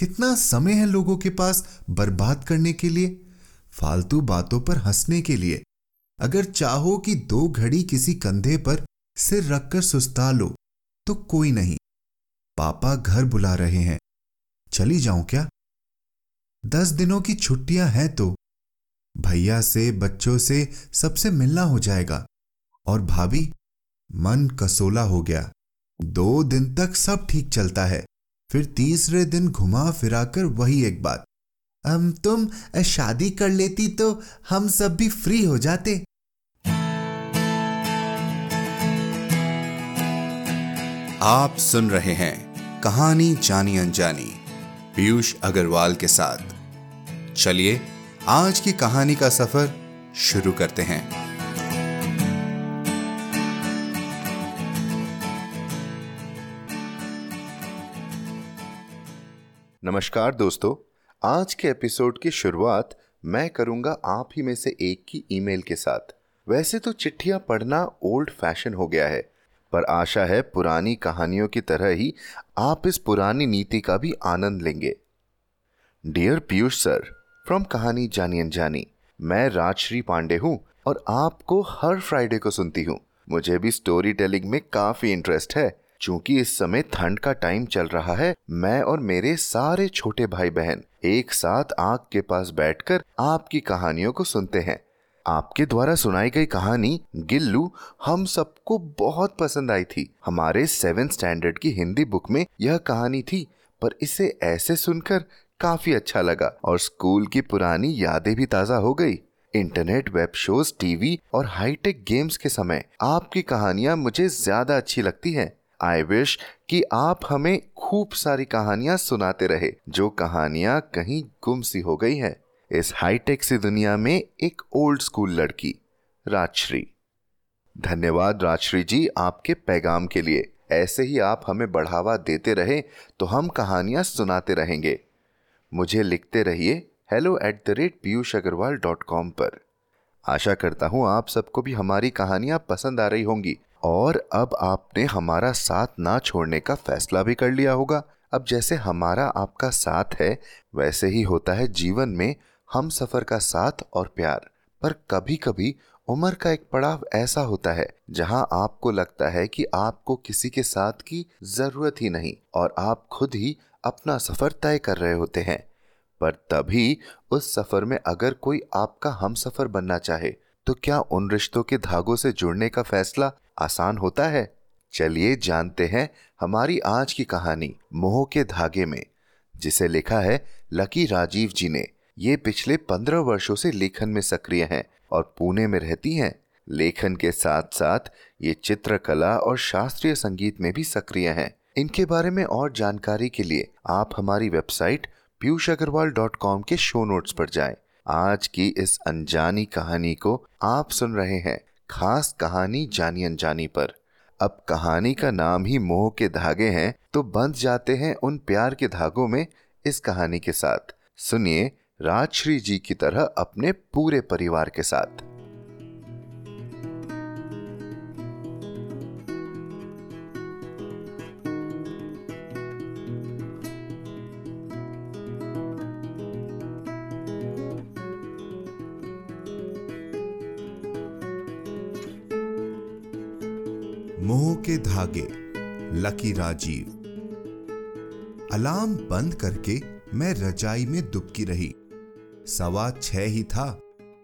कितना समय है लोगों के पास बर्बाद करने के लिए, फालतू बातों पर हंसने के लिए? अगर चाहो कि दो घड़ी किसी कंधे पर सिर रखकर सुस्ता लो तो कोई नहीं। पापा घर बुला रहे हैं। चली जाऊँ क्या? दस दिनों की छुट्टियाँ हैं तो भैया से, बच्चों से सबसे मिलना हो जाएगा। और भाभी, मन कसोला हो गया। दो दिन तक सब ठीक चलता है। फिर तीसरे दिन घुमा फिराकर वही एक बात। हम तुम शादी कर लेती तो हम सब भी फ्री हो जाते। आप सुन रहे हैं कहानी जानी अनजानी, पीयूष अग्रवाल के साथ। चलिए, आज की कहानी का सफ़र शुरू करते हैं। नमस्कार दोस्तों, आज के एपिसोड की शुरुआत मैं करूँगा आप ही में से एक की ईमेल के साथ। वैसे तो चिट्ठियाँ पढ़ना ओल्ड फ़ैशन हो गया है, पर आशा है पुरानी कहानियों की तरह ही आप इस पुरानी नीति का भी आनंद लेंगे। डियर पीयूष सर फ्रॉम कहानी जानी अनजानी, मैं राजश्री पांडे हूँ और आपको हर फ्राइडे को सुनती हूँ। मुझे भी स्टोरी टेलिंग में काफ़ी इंटरेस्ट है। चूँकि इस समय ठंड का टाइम चल रहा है, मैं और मेरे सारे छोटे भाई बहन एक साथ आग के पास बैठकर आपकी कहानियों को सुनते हैं। आपके द्वारा सुनाई गई कहानी, गिल्लू, हम सबको बहुत पसंद आई थी। हमारे सेवन स्टैंडर्ड की हिंदी बुक में यह कहानी थी, पर इसे ऐसे सुनकर काफ़ी अच्छा लगा और स्कूल की पुरानी यादें भी ताज़ा हो गई। इंटरनेट, वेब शोज़, टीवी और हाईटेक गेम्स के समय आपकी कहानियाँ मुझे ज़्यादा अच्छी लगती हैं। आई विश कि आप हमें खूब सारी कहानियाँ सुनाते रहे, जो कहानियाँ कहीं गुम सी हो गई है। इस हाईटेक सी दुनिया में एक ओल्ड स्कूल लड़की, राजश्री। धन्यवाद राजश्री जी आपके पैगाम के लिए। ऐसे ही आप हमें बढ़ावा देते रहे तो हम कहानियाँ सुनाते रहेंगे। मुझे लिखते रहिए hello at the rate Piyush Agrawal dot com पर। आशा करता हूँ आप सबको भी हमारी कहानियाँ पसंद आ रही होंगी। और अब आपने हमारा साथ ना छोड़ने का फैसला भी कर लिया होगा। अब जैसे हमारा आपका साथ है, वैसे ही होता है जीवन में हम सफ़र का साथ और प्यार। पर कभी कभी उम्र का एक पड़ाव ऐसा होता है, जहाँ आपको लगता है कि आपको किसी के साथ की ज़रूरत ही नहीं और आप खुद ही अपना सफ़र तय कर रहे होते हैं। पर तभी उस सफ़र में अगर कोई आपका हम सफ़र बनना चाहे तो क्या उन रिश्तों के धागों से जुड़ने का फैसला आसान होता है। चलिए जानते हैं हमारी आज की कहानी मोह के धागे में, जिसे लिखा है लकी राजीव जी ने। ये पिछले पंद्रह वर्षों से लेखन में सक्रिय हैं और पुणे में रहती हैं। लेखन के साथ साथ ये चित्रकला और शास्त्रीय संगीत में भी सक्रिय हैं। इनके बारे में और जानकारी के लिए आप हमारी website Piyush Agrawal dot com के शो नोट्स पर जाएँ। आज की इस अनजानी कहानी को आप सुन रहे हैं खास कहानी जानी अनजानी पर। अब कहानी का नाम ही मोह के धागे हैं तो बंध जाते हैं उन प्यार के धागों में इस कहानी के साथ। सुनिए राजश्री जी की तरह अपने पूरे परिवार के साथ। लकी राजीव। अलार्म बंद करके मैं रजाई में दुबकी रही। सवा छह ही था,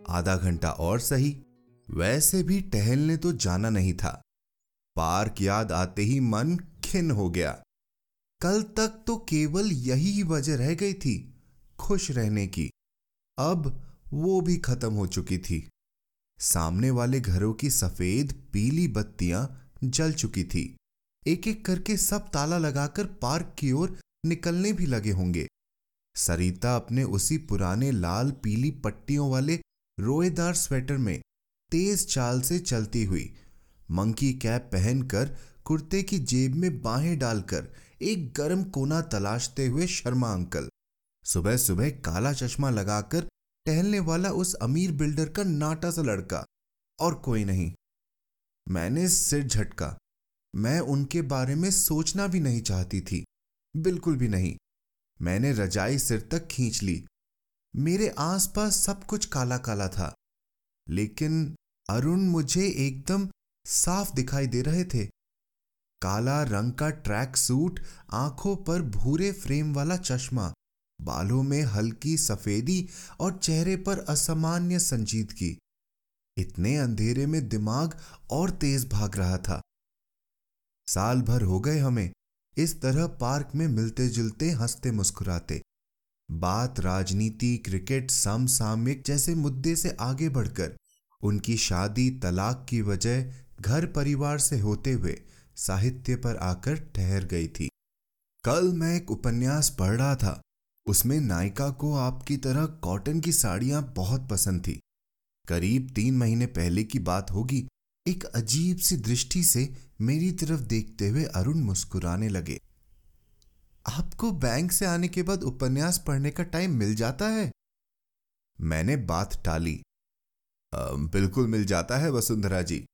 आधा घंटा और सही। वैसे भी टहलने तो जाना नहीं था। पार्क याद आते ही मन खिन हो गया। कल तक तो केवल यही वजह रह गई थी, खुश रहने की। अब वो भी खत्म हो चुकी थी। सामने वाले घरों की सफ़ेद पीली बत्तियाँ जल चुकी थी। एक एक करके सब ताला लगाकर पार्क की ओर निकलने भी लगे होंगे। सरिता अपने उसी पुराने लाल पीली पट्टियों वाले रोएदार स्वेटर में तेज चाल से चलती हुई, मंकी कैप पहनकर कुर्ते की जेब में बाहें डालकर एक गर्म कोना तलाशते हुए शर्मा अंकल सुबह सुबह काला चश्मा लगाकर टहलने वाला उस अमीर बिल्डर का नाटा सा लड़का, और कोई नहीं। मैंने सिर झटका मैं उनके बारे में सोचना भी नहीं चाहती थी। बिल्कुल भी नहीं। मैंने रजाई सिर तक खींच ली। मेरे आसपास सब कुछ काला काला था। लेकिन अरुण मुझे एकदम साफ़ दिखाई दे रहे थे। काला रंग का ट्रैक सूट, आँखों पर भूरे फ्रेम वाला चश्मा, बालों में हल्की सफेदी और चेहरे पर असामान्य संजीदगी। इतने अंधेरे में दिमाग और तेज भाग रहा था। साल भर हो गए हमें। इस तरह पार्क में मिलते जुलते हँसते मुस्कुराते बात, राजनीति, क्रिकेट, समसामयिक जैसे मुद्दे से आगे बढ़कर, उनकी शादी, तलाक की वजह, घर परिवार से होते हुए, साहित्य पर आकर ठहर गई थी। कल मैं एक उपन्यास पढ़ रहा था। उसमें नायिका को आपकी तरह कॉटन की साड़ियाँ बहुत पसंद थी। करीब तीन महीने पहले की बात होगी, एक अजीब सी दृष्टि से मेरी तरफ़ देखते हुए अरुण मुस्कुराने लगे। आपको बैंक से आने के बाद उपन्यास पढ़ने का टाइम मिल जाता है? मैंने बात टाली। बिल्कुल मिल जाता है, वसुंधरा जी।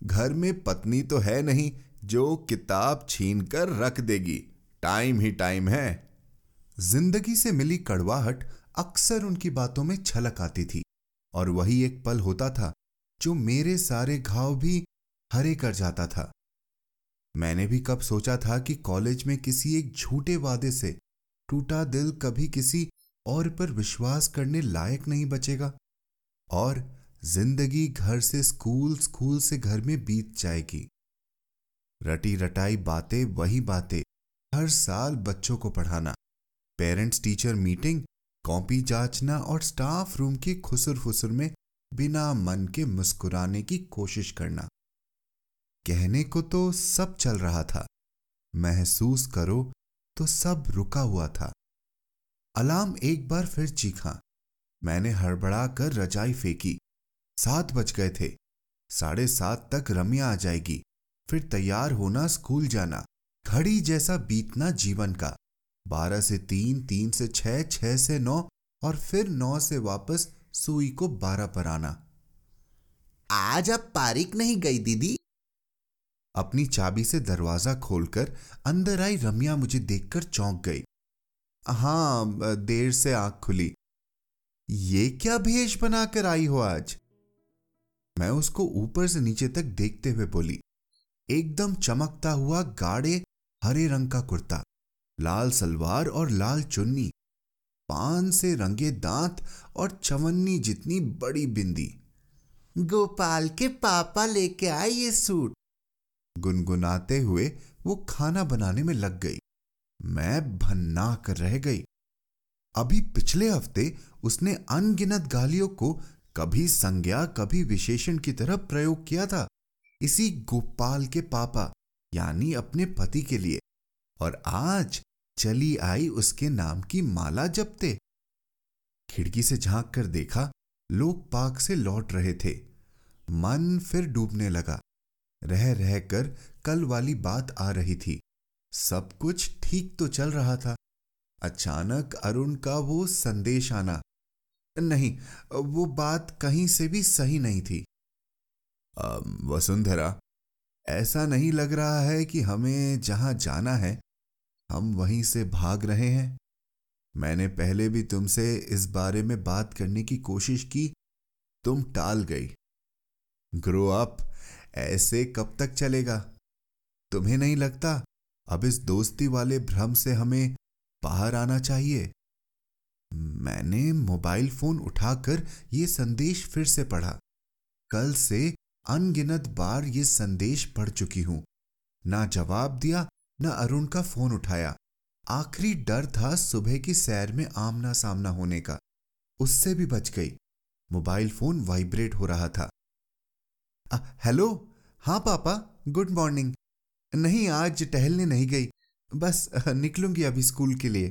घर में पत्नी तो है नहीं, जो किताब छीन कर रख देगी। टाइम ही टाइम है। ज़िंदगी से मिली कड़वाहट अक्सर उनकी बातों में छलक आती थी, और वही एक पल होता था, जो मेरे सारे घाव भी हरे कर जाता था। मैंने भी कब सोचा था कि कॉलेज में किसी एक झूठे वादे से टूटा दिल कभी किसी और पर विश्वास करने लायक नहीं बचेगा। और ज़िंदगी घर से स्कूल स्कूल से घर में बीत जाएगी। रटी रटाई बातें, वही बातें, हर साल बच्चों को पढ़ाना, पेरेंट्स, टीचर मीटिंग, कॉपी जांचना और स्टाफ रूम की खुसुर फुसुर में बिना मन के मुस्कुराने की कोशिश करना। कहने को तो सब चल रहा था। महसूस करो तो सब रुका हुआ था। अलार्म एक बार फिर चीखा। मैंने हड़बड़ा कर रजाई फेंकी। सात बज गए थे। साढ़े सात तक रमिया आ जाएगी। फिर तैयार होना, स्कूल जाना। घड़ी जैसा बीतना जीवन का। बारह से तीन तीन से छह छह से नौ और फिर नौ से वापस सुई को बारह पर आना। आज अब पारिक नहीं गई, दीदी। अपनी चाबी से दरवाज़ा खोलकर अंदर आई रमिया मुझे देखकर चौंक गई। हाँ, देर से आँख खुली। ये क्या भेष बनाकर आई हो आज? मैं उसको ऊपर से नीचे तक देखते हुए बोली, एकदम चमकता हुआ गाढ़े हरे रंग का कुर्ता, लाल सलवार और लाल चुन्नी, पान से रंगे दांत और चवन्नी जितनी बड़ी बिंदी। गोपाल के पापा लेके आए ये सूट। गुनगुनाते हुए वो खाना बनाने में लग गई। मैं भन्ना कर रह गई। अभी पिछले हफ़्ते उसने अनगिनत गालियों को कभी संज्ञा, कभी विशेषण की तरह प्रयोग किया था। इसी गोपाल के पापा, यानी अपने पति के लिए। और आज चली आई उसके नाम की माला जपते। खिड़की से झाँक कर देखा, लोग पाक से लौट रहे थे। मन फिर डूबने लगा। रह रहकर कल वाली बात आ रही थी। सब कुछ ठीक तो चल रहा था। अचानक अरुण का वो संदेश आना। नहीं, वो बात कहीं से भी सही नहीं थी। वसुंधरा, ऐसा नहीं लग रहा है कि हमें जहाँ जाना है, हम वहीं से भाग रहे हैं। मैंने पहले भी तुमसे इस बारे में बात करने की कोशिश की, तुम टाल गई। ग्रो अप ऐसे कब तक चलेगा? तुम्हें नहीं लगता? अब इस दोस्ती वाले भ्रम से हमें बाहर आना चाहिए। मैंने मोबाइल फ़ोन उठाकर यह संदेश फिर से पढ़ा। कल से अनगिनत बार ये संदेश पढ़ चुकी हूँ। ना जवाब दिया, ना अरुण का फ़ोन उठाया। आखिरी डर था सुबह की सैर में आमना सामना होने का। उससे भी बच गई। मोबाइल फ़ोन वाइब्रेट हो रहा था। हेलो? हाँ पापा। Good morning. नहीं, आज टहलने नहीं गई। बस निकलूँगी अभी स्कूल के लिए।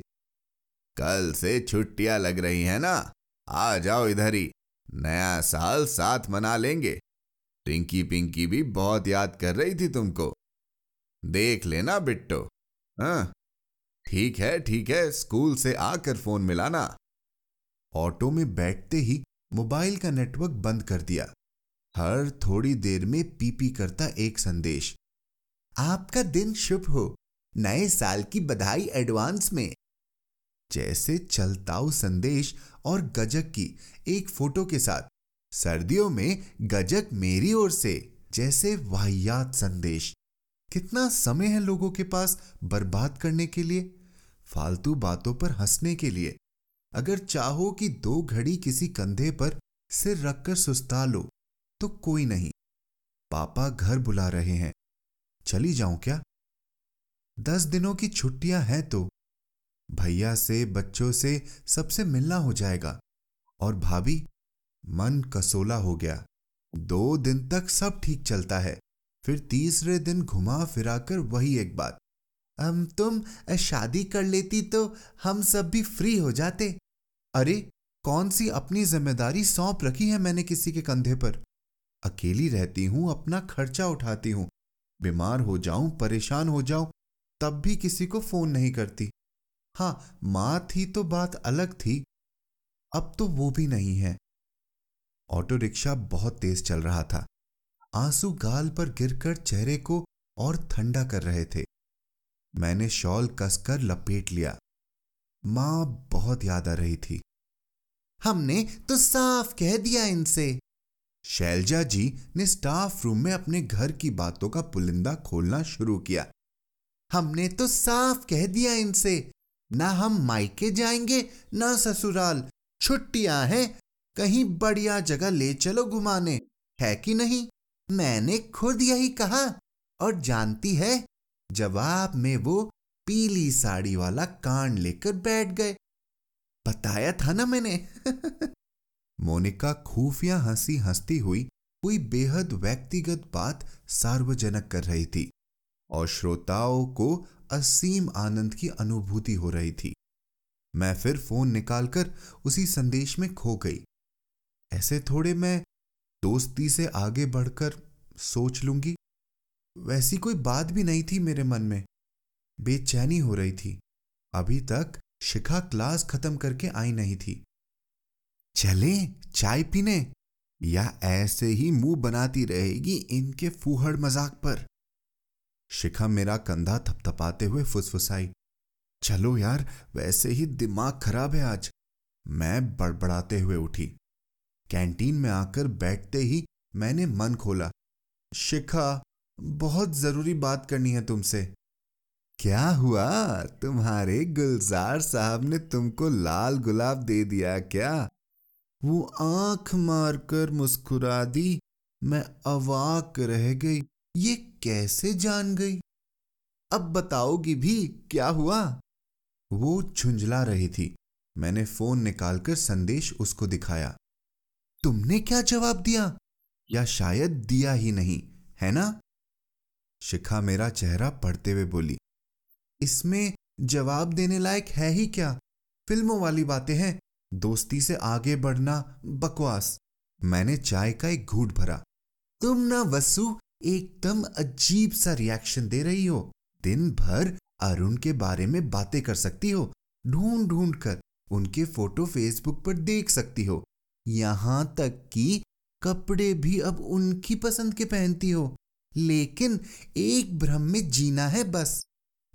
कल से छुट्टियाँ लग रही हैं ना? आ जाओ इधर ही। नया साल साथ मना लेंगे। टिंकी पिंकी भी बहुत याद कर रही थी तुमको। देख लेना, बिट्टो। हाँ। ठीक है ठीक है। स्कूल से आकर फ़ोन मिलाना। ऑटो में बैठते ही मोबाइल का नेटवर्क बंद कर दिया। हर थोड़ी देर में पीपी करता एक संदेश। आपका दिन शुभ हो। नए साल की बधाई एडवांस में। जैसे चलताऊ संदेश और गजक की एक फ़ोटो के साथ। सर्दियों में गजक मेरी ओर से, जैसे वाहियात संदेश। कितना समय है लोगों के पास बर्बाद करने के लिए? फालतू बातों पर हंसने के लिए। अगर चाहो कि दो घड़ी किसी कंधे पर सिर रखकर सुस्ता लो। तो कोई नहीं। पापा घर बुला रहे हैं। चली जाऊँ क्या? दस दिनों की छुट्टियाँ हैं तो। भैया से, बच्चों से सबसे मिलना हो जाएगा। और भाभी, मन कसोला हो गया। दो दिन तक सब ठीक चलता है। फिर तीसरे दिन घुमा फिराकर वही एक बात। हम तुम शादी कर लेती तो हम सब भी फ्री हो जाते? अरे, कौन सी अपनी ज़िम्मेदारी सौंप रखी है मैंने किसी के कंधे पर? अकेली रहती हूँ, अपना खर्चा उठाती हूँ। बीमार हो जाऊँ, परेशान हो जाऊँ, तब भी किसी को फ़ोन नहीं करती। हाँ, माँ थी तो बात अलग थी, अब तो वो भी नहीं है। ऑटो रिक्शा बहुत तेज चल रहा था। आँसू गाल पर गिरकर चेहरे को और ठंडा कर रहे थे। मैंने शॉल कसकर लपेट लिया। माँ बहुत याद आ रही थी। हमने तो साफ़ कह दिया इनसे। शैलजा जी ने स्टाफ रूम में अपने घर की बातों का पुलिंदा खोलना शुरू किया। हमने तो साफ़ कह दिया इनसे, ना हम मायके जाएँगे, ना ससुराल। छुट्टियाँ हैं, कहीं बढ़िया जगह ले चलो घुमाने। है कि नहीं? मैंने खुद यही कहा। और जानती है जवाब में वो पीली साड़ी वाला कान लेकर बैठ गए। बताया था ना मैंने। मोनिका खुफिया हँसी हंसती हुई कोई बेहद व्यक्तिगत बात सार्वजनिक कर रही थी और श्रोताओं को असीम आनंद की अनुभूति हो रही थी। मैं फिर फ़ोन निकालकर उसी संदेश में खो गई। ऐसे थोड़े मैं दोस्ती से आगे बढ़कर सोच लूँगी। वैसी कोई बात भी नहीं थी मेरे मन में। बेचैनी हो रही थी। अभी तक शिखा क्लास खत्म करके आई नहीं थी। चले, चाय पीने। या ऐसे ही मुँह बनाती रहेगी इनके फूहड़ मज़ाक पर। शिखा मेरा कंधा थपथपाते हुए फुसफुसाई। चलो यार, वैसे ही दिमाग खराब है आज। मैं बड़बड़ाते हुए उठी। कैंटीन में आकर बैठते ही मैंने मन खोला। शिखा, बहुत ज़रूरी बात करनी है तुमसे। क्या हुआ? तुम्हारे गुलजार साहब ने तुमको लाल गुलाब दे दिया क्या? वो आँख मारकर मुस्कुरा दी। मैं अवाक रह गई। ये कैसे जान गई? अब बताओगी भी क्या हुआ? वो झुंझला रही थी। मैंने फ़ोन निकालकर संदेश उसको दिखाया। तुमने क्या जवाब दिया? या शायद दिया ही नहीं, है ना? शिखा मेरा चेहरा पढ़ते हुए बोली। इसमें जवाब देने लायक है ही क्या? फ़िल्मों वाली बातें हैं। दोस्ती से आगे बढ़ना बकवास। मैंने चाय का एक घूट भरा। तुम ना वसु, एकदम अजीब सा रिएक्शन दे रही हो। दिन भर अरुण के बारे में बातें कर सकती हो। ढूंढ ढूंढ कर उनके फ़ोटो फेसबुक पर देख सकती हो। यहाँ तक कि कपड़े भी अब उनकी पसंद के पहनती हो। लेकिन एक भ्रम में जीना है बस।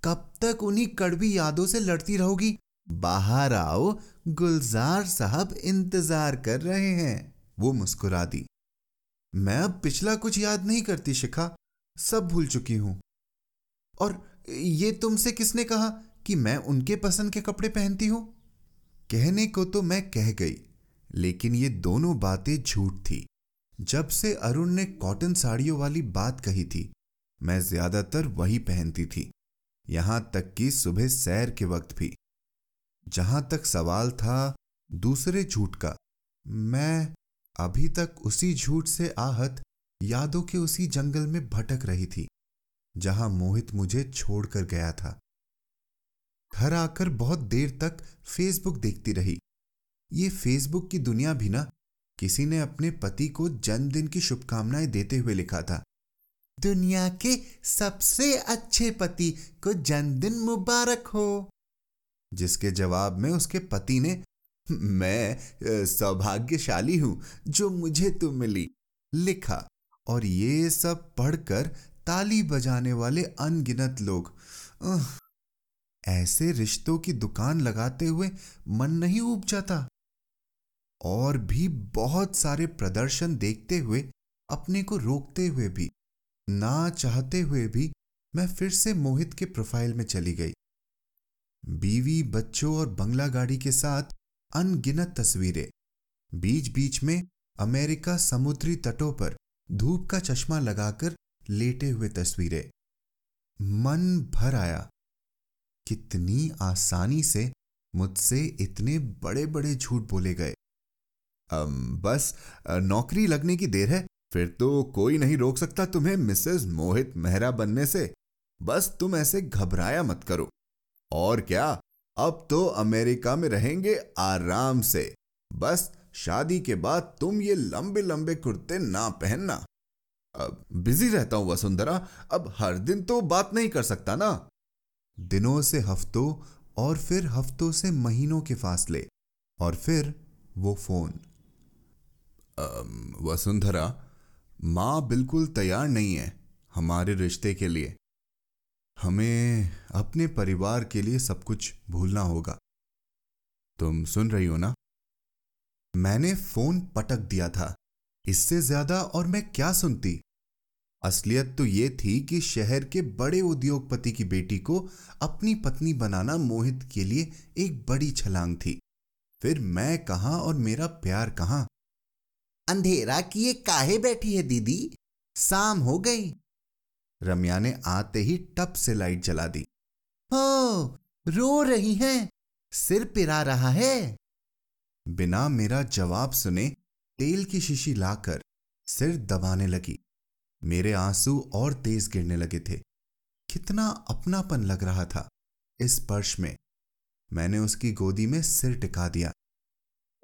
कब तक उन्हीं कड़वी यादों से लड़ती रहोगी? बाहर आओ गुलजार साहब इंतज़ार कर रहे हैं। वो मुस्कुरा दी मैं अब पिछला कुछ याद नहीं करती शिखा। सब भूल चुकी हूँ। और ये तुमसे किसने कहा कि मैं उनके पसंद के कपड़े पहनती हूँ? कहने को तो मैं कह गई, लेकिन ये दोनों बातें झूठ थी। जब से अरुण ने कॉटन साड़ियों वाली बात कही थी, मैं ज़्यादातर वही पहनती थी। यहाँ तक कि सुबह सैर के वक्त भी। जहाँ तक सवाल था, दूसरे झूठ का। मैं अभी तक उसी झूठ से आहत, यादों के उसी जंगल में भटक रही थी, जहाँ मोहित मुझे छोड़कर गया था। घर आकर बहुत देर तक फेसबुक देखती रही। ये फेसबुक की दुनिया भी ना, किसी ने अपने पति को जन्मदिन की शुभकामनाएँ देते हुए लिखा था। दुनिया के सबसे अच्छे पति को जन्मदिन मुबारक हो। जिसके जवाब में उसके पति ने, मैं सौभाग्यशाली हूँ जो मुझे तुम मिली। लिखा। और ये सब पढ़कर ताली बजाने वाले अनगिनत लोग ऐसे रिश्तों की दुकान लगाते हुए मन नहीं उब जाता। और भी बहुत सारे प्रदर्शन देखते हुए, अपने को रोकते हुए भी, ना चाहते हुए भी, मैं फिर से मोहित के प्रोफ़ाइल में चली गई। बीवी बच्चों और बंगला गाड़ी के साथ अनगिनत तस्वीरें। बीच बीच में अमेरिका समुद्री तटों पर धूप का चश्मा लगाकर लेटे हुए तस्वीरें। मन भर आया। कितनी आसानी से मुझसे इतने बड़े बड़े झूठ बोले गए। अम, बस नौकरी लगने की देर है फिर तो कोई नहीं रोक सकता तुम्हें मिसेस मोहित मेहरा बनने से। बस तुम ऐसे घबराया मत करो। और क्या? अब तो अमेरिका में रहेंगे आराम से। बस, शादी के बाद तुम ये लंबे लंबे कुर्ते ना पहनना। अब बिज़ी रहता हूँ वसुंधरा, अब हर दिन तो बात नहीं कर सकता ना। दिनों से हफ्तों और फिर हफ्तों से महीनों के फासले, और फिर वो फ़ोन। वसुंधरा, माँ बिल्कुल तैयार नहीं है हमारे रिश्ते के लिए। हमें अपने परिवार के लिए सब कुछ भूलना होगा। तुम सुन रही हो ना? मैंने फ़ोन पटक दिया था। इससे ज़्यादा और मैं क्या सुनती? असलियत तो यह थी कि शहर के बड़े उद्योगपति की बेटी को अपनी पत्नी बनाना मोहित के लिए एक बड़ी छलांग थी। फिर मैं कहा और मेरा प्यार कहा? अंधेरा किए काहे बैठी है दीदी? शाम हो गई। रम्या ने आते ही टप से लाइट जला दी। हो रो रही है। सिर पिरा रहा है। बिना मेरा जवाब सुने तेल की शीशी लाकर सिर दबाने लगी। मेरे आँसू और तेज गिरने लगे थे। कितना अपनापन लग रहा था इस स्पर्श में। मैंने उसकी गोदी में सिर टिका दिया।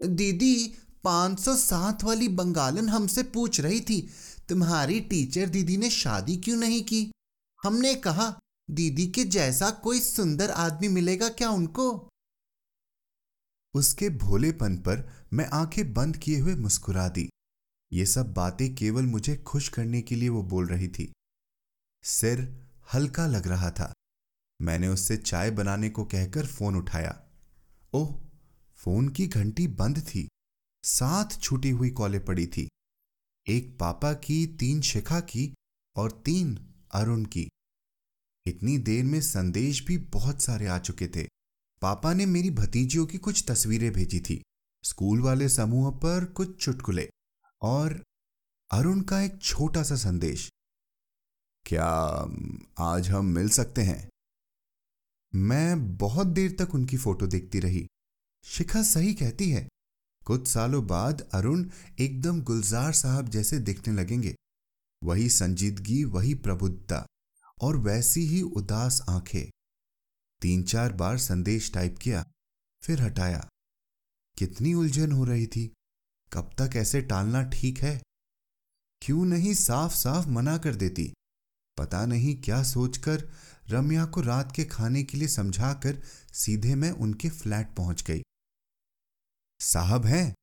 दीदी 507 वाली बंगालन हमसे पूछ रही थी। तुम्हारी टीचर दीदी ने शादी क्यों नहीं की? हमने कहा, दीदी के जैसा कोई सुंदर आदमी मिलेगा क्या उनको? उसके भोलेपन पर मैं आँखें बंद किए हुए मुस्कुरा दी। ये सब बातें केवल मुझे खुश करने के लिए वो बोल रही थी। सिर हल्का लग रहा था। मैंने उससे चाय बनाने को कहकर फ़ोन उठाया। ओह, फ़ोन की घंटी बंद थी। साथ छूटी हुई कॉलें पड़ी थी। एक पापा की, तीन शिखा की और तीन अरुण की। इतनी देर में संदेश भी बहुत सारे आ चुके थे। पापा ने मेरी भतीजियों की कुछ तस्वीरें भेजी थी। स्कूल वाले समूह पर कुछ चुटकुले और अरुण का एक छोटा सा संदेश। क्या आज हम मिल सकते हैं? मैं बहुत देर तक उनकी फ़ोटो देखती रही। शिखा सही कहती है। कुछ सालों बाद अरुण एकदम गुलजार साहब जैसे दिखने लगेंगे। वही संजीदगी, वही प्रबुद्धता और वैसी ही उदास आँखें। तीन चार बार संदेश टाइप किया, फिर हटाया। कितनी उलझन हो रही थी। कब तक ऐसे टालना ठीक है? क्यों नहीं साफ़ साफ़ मना कर देती? पता नहीं क्या सोचकर रम्या को रात के खाने के लिए समझाकर सीधे मैं उनके फ्लैट पहुँच गई। साहब हैं?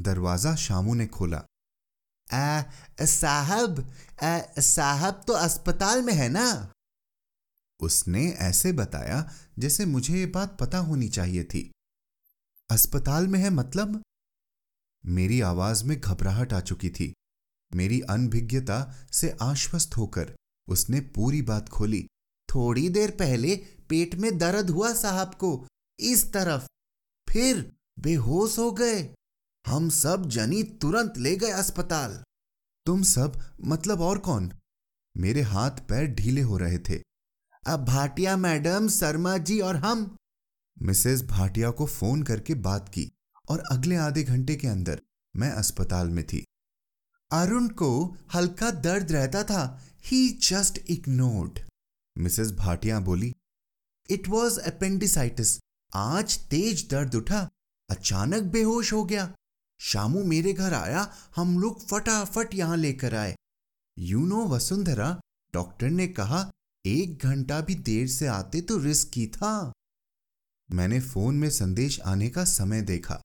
दरवाज़ा शामू ने खोला। आ, साहब आ, साहब तो अस्पताल में है ना? उसने ऐसे बताया जैसे मुझे ये बात पता होनी चाहिए थी। अस्पताल में है मतलब? मेरी आवाज़ में घबराहट आ चुकी थी। मेरी अनभिज्ञता से आश्वस्त होकर उसने पूरी बात खोली। थोड़ी देर पहले पेट में दर्द हुआ साहब को। इस तरफ़। फिर बेहोश हो गए। हम सब जनी तुरंत ले गए अस्पताल। तुम सब मतलब और कौन? मेरे हाथ पैर ढीले हो रहे थे। अब भाटिया मैडम, शर्मा जी और हम। मिसेस भाटिया को फ़ोन करके बात की और अगले आधे घंटे के अंदर मैं अस्पताल में थी। अरुण को हल्का दर्द रहता था। He just ignored Mrs Bhatia बोली इट वॉज़ अपेंडिसाइटिस आज तेज दर्द उठा। अचानक बेहोश हो गया। शामू मेरे घर आया, हम लोग फटाफट यहाँ लेकर आए। यू नो वसुंधरा डॉक्टर ने कहा, एक घंटा भी देर से आते तो रिस्क की था। मैंने फ़ोन में संदेश आने का समय देखा।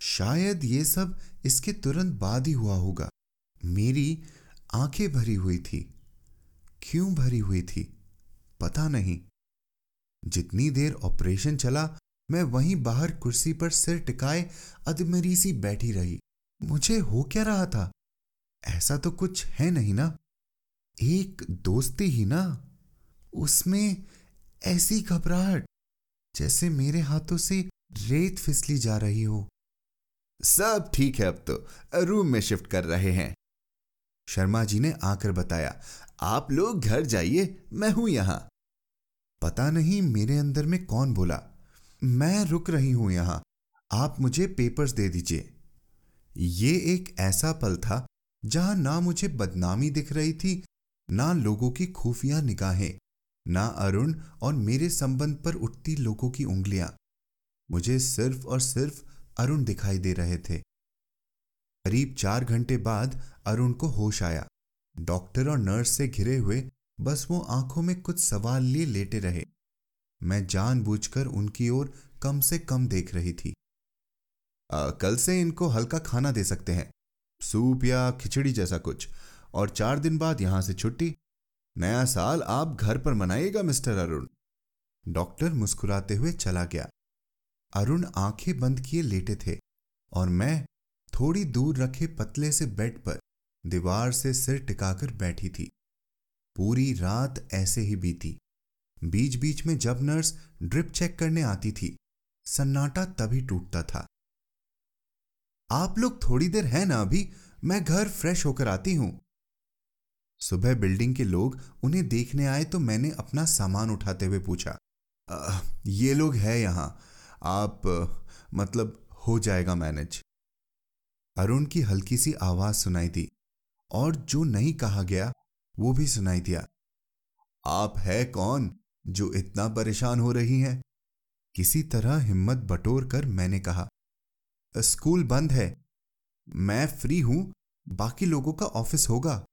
शायद ये सब इसके तुरंत बाद ही हुआ होगा। मेरी आँखें भरी हुई थी। क्यों भरी हुई थी? पता नहीं। जितनी देर ऑपरेशन चला मैं वहीं बाहर कुर्सी पर सिर टिकाए अधमरी सी बैठी रही। मुझे हो क्या रहा था? ऐसा तो कुछ है नहीं ना। एक दोस्ती ही ना। उसमें ऐसी घबराहट जैसे मेरे हाथों से रेत फिसली जा रही हो। सब ठीक है अब तो। रूम में शिफ्ट कर रहे हैं। शर्मा जी ने आकर बताया आप लोग घर जाइए मैं हूँ यहाँ। पता नहीं मेरे अंदर में कौन बोला। मैं रुक रही हूँ यहाँ। आप मुझे पेपर्स दे दीजिए। ये एक ऐसा पल था जहाँ ना मुझे बदनामी दिख रही थी, ना लोगों की खुफिया निगाहें, ना अरुण और मेरे संबंध पर उठती लोगों की उंगलियाँ। मुझे सिर्फ़ और सिर्फ़ अरुण दिखाई दे रहे थे। करीब चार घंटे बाद अरुण को होश आया। डॉक्टर और नर्स से घिरे हुए बस वो आँखों में कुछ सवाल लिए लेटे रहे। मैं जानबूझकर उनकी ओर कम से कम देख रही थी। आ, कल से इनको हल्का खाना दे सकते हैं सूप या खिचड़ी जैसा कुछ और चार दिन बाद यहाँ से छुट्टी। नया साल आप घर पर मनाइएगा मिस्टर अरुण। डॉक्टर मुस्कुराते हुए चला गया। अरुण आँखें बंद किए लेटे थे और मैं थोड़ी दूर रखे पतले से बेड पर दीवार से सिर टिकाकर बैठी थी। पूरी रात ऐसे ही बीती। बीच बीच में जब नर्स ड्रिप चेक करने आती थी सन्नाटा तभी टूटता था। आप लोग थोड़ी देर है ना अभी? मैं घर फ्रेश होकर आती हूँ। सुबह बिल्डिंग के लोग उन्हें देखने आए तो मैंने अपना सामान उठाते हुए पूछा आ, ये लोग है यहाँ। आप मतलब हो जाएगा मैनेज। अरुण की हल्की सी आवाज़ सुनाई दी और जो नहीं कहा गया वो भी सुनाई दिया आप है कौन? जो इतना परेशान हो रही हैं। किसी तरह हिम्मत बटोर कर मैंने कहा, स्कूल बंद है। मैं फ्री हूँ। बाकी लोगों का ऑफ़िस होगा।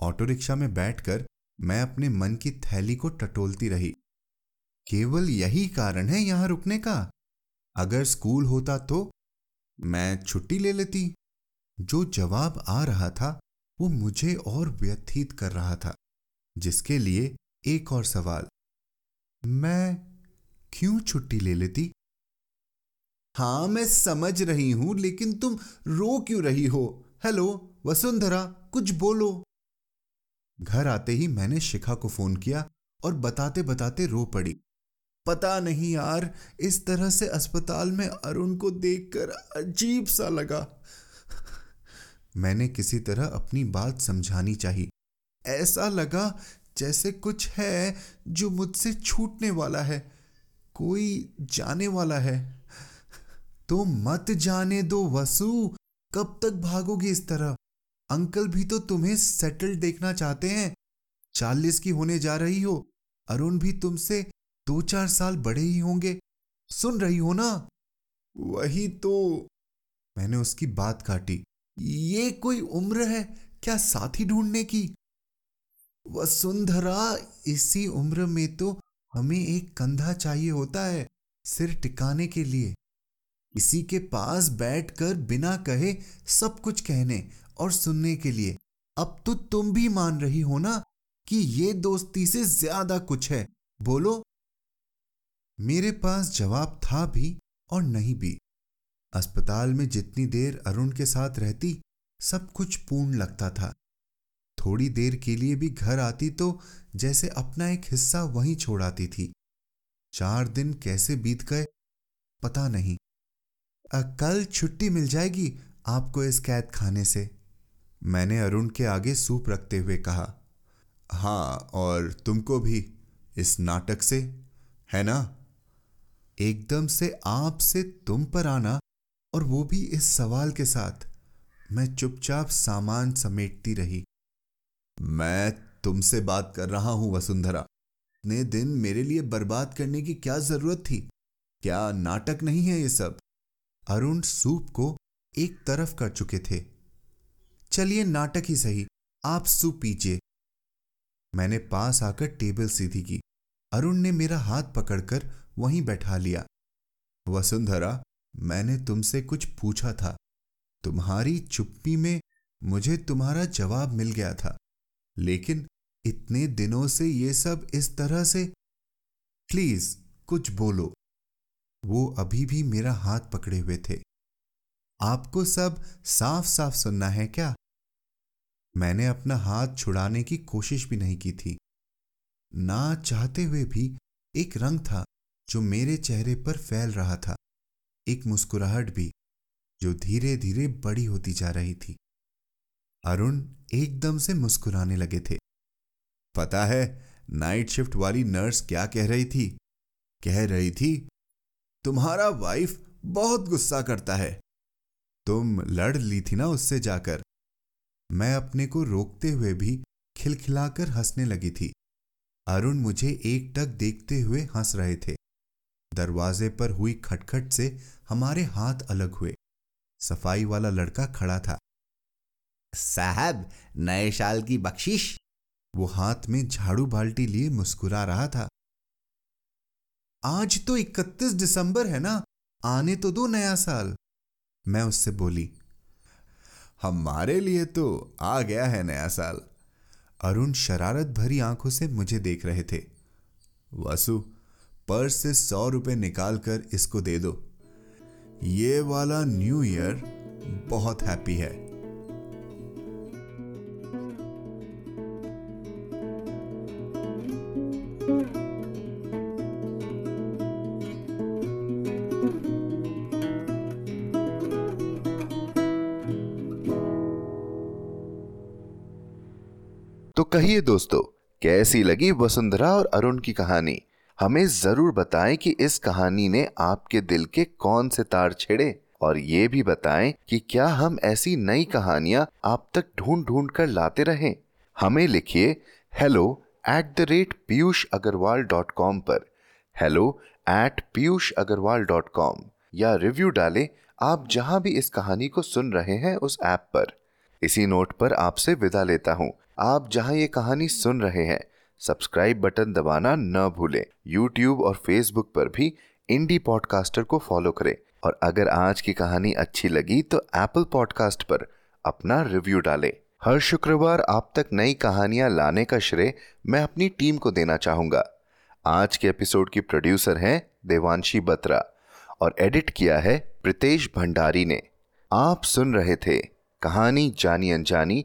ऑटो रिक्शा में बैठकर मैं अपने मन की थैली को टटोलती रही। केवल यही कारण है यहाँ रुकने का। अगर स्कूल होता तो मैं छुट्टी ले लेती। जो जवाब आ रहा था, वो मुझे और व्यथित कर रहा था, जिसके लिए एक और सवाल मैं क्यों छुट्टी ले लेती? हाँ, मैं समझ रही हूँ, लेकिन तुम रो क्यों रही हो? हेलो, वसुंधरा, कुछ बोलो। घर आते ही मैंने शिखा को फ़ोन किया और बताते बताते रो पड़ी। पता नहीं यार, इस तरह से अस्पताल में अरुण को देखकर अजीब सा लगा। मैंने किसी तरह अपनी बात समझानी चाहिए। ऐसा लगा जैसे कुछ है जो मुझसे छूटने वाला है, कोई जाने वाला है। तो मत जाने दो वसु, कब तक भागोगे इस तरह? अंकल भी तो तुम्हें सेटल देखना चाहते हैं। चालीस की होने जा रही हो, अरुण भी तुमसे दो चार साल बड़े ही होंगे। सुन रही हो ना? वही तो। मैंने उसकी बात काटी। ये कोई उम्र है क्या साथी ढूँढने की? वसुंधरा, इसी उम्र में तो हमें एक कंधा चाहिए होता है सिर टिकाने के लिए। इसी के पास बैठकर बिना कहे सब कुछ कहने और सुनने के लिए। अब तो तुम भी मान रही हो ना कि ये दोस्ती से ज़्यादा कुछ है। बोलो। मेरे पास जवाब था भी और नहीं भी। अस्पताल में जितनी देर अरुण के साथ रहती, सब कुछ पूर्ण लगता था। थोड़ी देर के लिए भी घर आती तो जैसे अपना एक हिस्सा वहीं छोड़ आती थी। चार दिन कैसे बीत गए, पता नहीं। कल छुट्टी मिल जाएगी आपको इस कैद खाने से, मैंने अरुण के आगे सूप रखते हुए कहा। हाँ और तुमको भी, इस नाटक से, है ना? एकदम से आप से तुम पर आना, और वो भी इस सवाल के साथ। मैं चुपचाप सामान समेटती रही। मैं तुमसे बात कर रहा हूँ, वसुंधरा। इतने दिन मेरे लिए बर्बाद करने की क्या ज़रूरत थी? क्या नाटक नहीं है ये सब? अरुण सूप को एक तरफ़ कर चुके थे। चलिए नाटक ही सही, आप सूप पीजिए। मैंने पास आकर टेबल सीधी की। अरुण ने मेरा हाथ पकड़कर वहीं बैठा लिया। वसुंधरा, मैंने तुमसे कुछ पूछा था। तुम्हारी चुप्पी में मुझे तुम्हारा जवाब मिल गया था। लेकिन इतने दिनों से ये सब इस तरह से। प्लीज़ कुछ बोलो। वो अभी भी मेरा हाथ पकड़े हुए थे। आपको सब साफ़ साफ़ सुनना है क्या? मैंने अपना हाथ छुड़ाने की कोशिश भी नहीं की थी। ना चाहते हुए भी एक रंग था जो मेरे चेहरे पर फैल रहा था। एक मुस्कुराहट भी जो धीरे धीरे बड़ी होती जा रही थी। अरुण एकदम से मुस्कुराने लगे थे। पता है नाइट शिफ्ट वाली नर्स क्या कह रही थी? कह रही थी, तुम्हारा वाइफ बहुत गुस्सा करता है। तुम लड़ ली थी ना उससे जाकर। मैं अपने को रोकते हुए भी खिलखिलाकर हंसने लगी थी। अरुण मुझे एक टक देखते हुए हंस रहे थे। दरवाजे पर हुई खटखट से हमारे हाथ अलग हुए। सफ़ाई वाला लड़का खड़ा था। साहब, नए साल की बख्शिश। वो हाथ में झाड़ू बाल्टी लिए मुस्कुरा रहा था। आज तो 31 दिसंबर है ना, आने तो दो नया साल। मैं उससे बोली, हमारे लिए तो आ गया है नया साल। अरुण शरारत भरी आँखों से मुझे देख रहे थे। वासु, पर्स से सौ रुपए निकालकर इसको दे दो। ये वाला न्यू ईयर बहुत हैप्पी है। कहिए दोस्तों, कैसी लगी वसुंधरा और अरुण की कहानी? हमें ज़रूर बताएँ कि इस कहानी ने आपके दिल के कौन से तार छेड़े? और ये भी बताएँ कि क्या हम ऐसी नई कहानियाँ आप तक ढूंढ ढूंढ कर लाते रहें? हमें लिखिए hello at the rate Piyush Agrawal dot com पर। Hello at Piyush Agrawal dot com या रिव्यू डालें आप जहाँ भी इस कहानी को सुन रहे हैं उस ऐप पर। इसी नोट पर आपसे विदा लेता हूँ। आप जहाँ ये कहानी सुन रहे हैं सब्सक्राइब बटन दबाना न भूलें। यूट्यूब और फेसबुक पर भी इंडी पॉडकास्टर को फॉलो करें। और अगर आज की कहानी अच्छी लगी तो एप्पल पॉडकास्ट पर अपना रिव्यू डालें। हर शुक्रवार आप तक नई कहानियाँ लाने का श्रेय मैं अपनी टीम को देना चाहूँगा। आज के एपिसोड की प्रोड्यूसर हैं देवांशी बत्रा और एडिट किया है प्रितेश भंडारी ने। आप सुन रहे थे कहानी जानी अनजानी